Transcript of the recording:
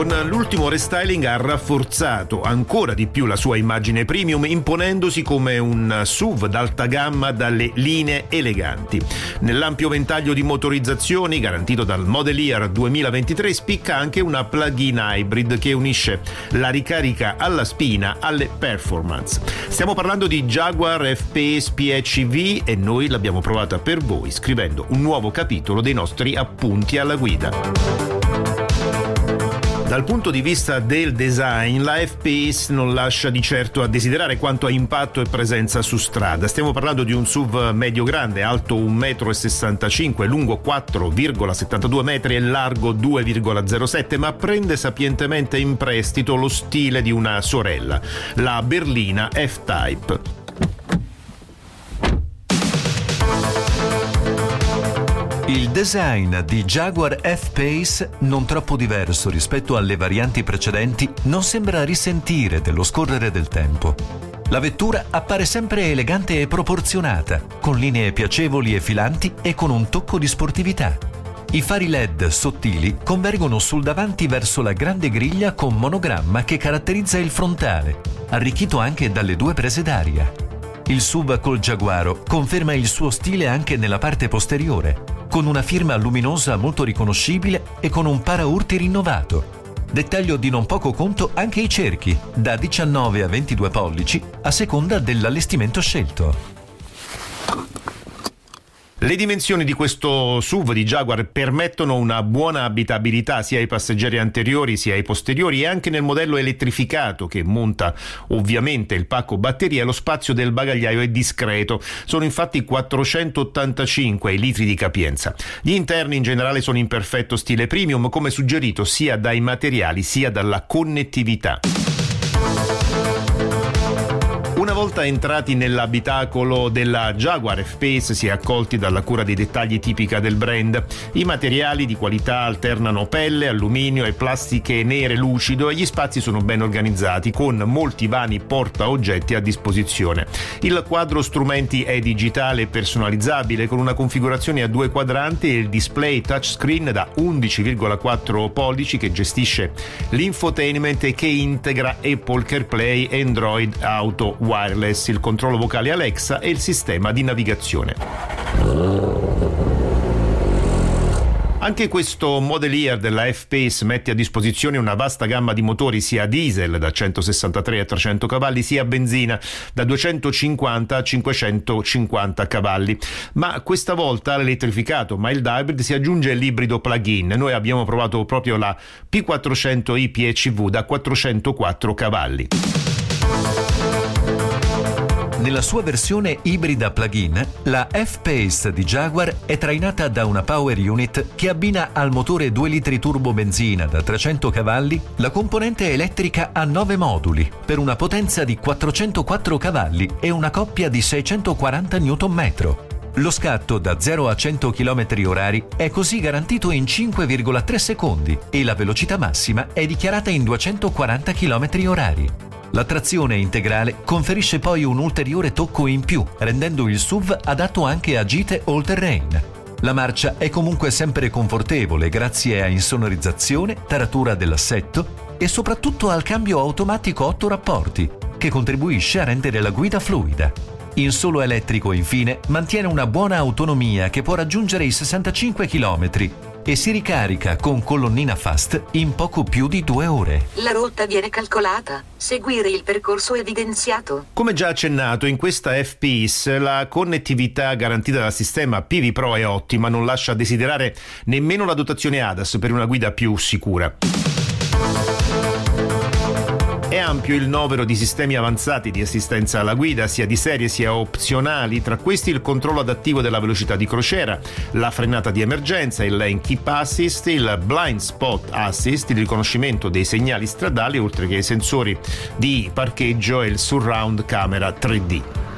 Con l'ultimo restyling ha rafforzato ancora di più la sua immagine premium imponendosi come un SUV d'alta gamma dalle linee eleganti. Nell'ampio ventaglio di motorizzazioni garantito dal Model Year 2023 spicca anche una plug-in hybrid che unisce la ricarica alla spina alle performance. Stiamo parlando di Jaguar F-Pace PHEV e noi l'abbiamo provata per voi scrivendo un nuovo capitolo dei nostri appunti alla guida. Dal punto di vista del design, la F-Pace non lascia di certo a desiderare quanto a impatto e presenza su strada. Stiamo parlando di un SUV medio-grande, alto 1,65 m, lungo 4,72 metri e largo 2,07, ma prende sapientemente in prestito lo stile di una sorella, la berlina F-Type. Il design di Jaguar F-Pace, non troppo diverso rispetto alle varianti precedenti, non sembra risentire dello scorrere del tempo. La vettura appare sempre elegante e proporzionata, con linee piacevoli e filanti e con un tocco di sportività. I fari LED sottili convergono sul davanti verso la grande griglia con monogramma che caratterizza il frontale, arricchito anche dalle due prese d'aria. Il SUV col Jaguaro conferma il suo stile anche nella parte posteriore, con una firma luminosa molto riconoscibile e con un paraurti rinnovato. Dettaglio di non poco conto anche i cerchi, da 19 a 22 pollici, a seconda dell'allestimento scelto. Le dimensioni di questo SUV di Jaguar permettono una buona abitabilità sia ai passeggeri anteriori sia ai posteriori e anche nel modello elettrificato che monta ovviamente il pacco batteria lo spazio del bagagliaio è discreto. Sono infatti 485 litri di capienza. Gli interni in generale sono in perfetto stile premium come suggerito sia dai materiali sia dalla connettività. Una volta entrati nell'abitacolo della Jaguar F-Pace si è accolti dalla cura dei dettagli tipica del brand. I materiali di qualità alternano pelle, alluminio e plastiche nere lucido e gli spazi sono ben organizzati con molti vani porta oggetti a disposizione. Il quadro strumenti è digitale e personalizzabile con una configurazione a due quadranti e il display touchscreen da 11,4 pollici che gestisce l'infotainment e che integra Apple CarPlay Android Auto wireless, il controllo vocale Alexa e il sistema di navigazione. Anche questo Model Year della F-Pace mette a disposizione una vasta gamma di motori sia diesel da 163 a 300 cavalli sia benzina da 250 a 550 cavalli. Ma questa volta all'elettrificato mild hybrid si aggiunge l'ibrido plug-in. Noi abbiamo provato proprio la P400 IPHV da 404 cavalli. Nella sua versione ibrida plug-in, la F-Pace di Jaguar è trainata da una power unit che abbina al motore 2 litri turbo benzina da 300 cavalli la componente elettrica a 9 moduli per una potenza di 404 cavalli e una coppia di 640 Nm. Lo scatto da 0 a 100 km h è così garantito in 5,3 secondi e la velocità massima è dichiarata in 240 km h la trazione integrale conferisce poi un ulteriore tocco in più, rendendo il SUV adatto anche a gite all terrain. La marcia è comunque sempre confortevole grazie a insonorizzazione, taratura dell'assetto e soprattutto al cambio automatico 8 rapporti, che contribuisce a rendere la guida fluida. Il solo elettrico, infine, mantiene una buona autonomia che può raggiungere i 65 km e si ricarica con colonnina fast in poco più di due ore. La rotta viene calcolata. Seguire il percorso evidenziato. Come già accennato, in questa FPS la connettività garantita dal sistema PV Pro è ottima, non lascia desiderare nemmeno la dotazione ADAS per una guida più sicura. Ampio il novero di sistemi avanzati di assistenza alla guida, sia di serie sia opzionali, tra questi il controllo adattivo della velocità di crociera, la frenata di emergenza, il lane keep assist, il blind spot assist, il riconoscimento dei segnali stradali, oltre che i sensori di parcheggio e il surround camera 3D.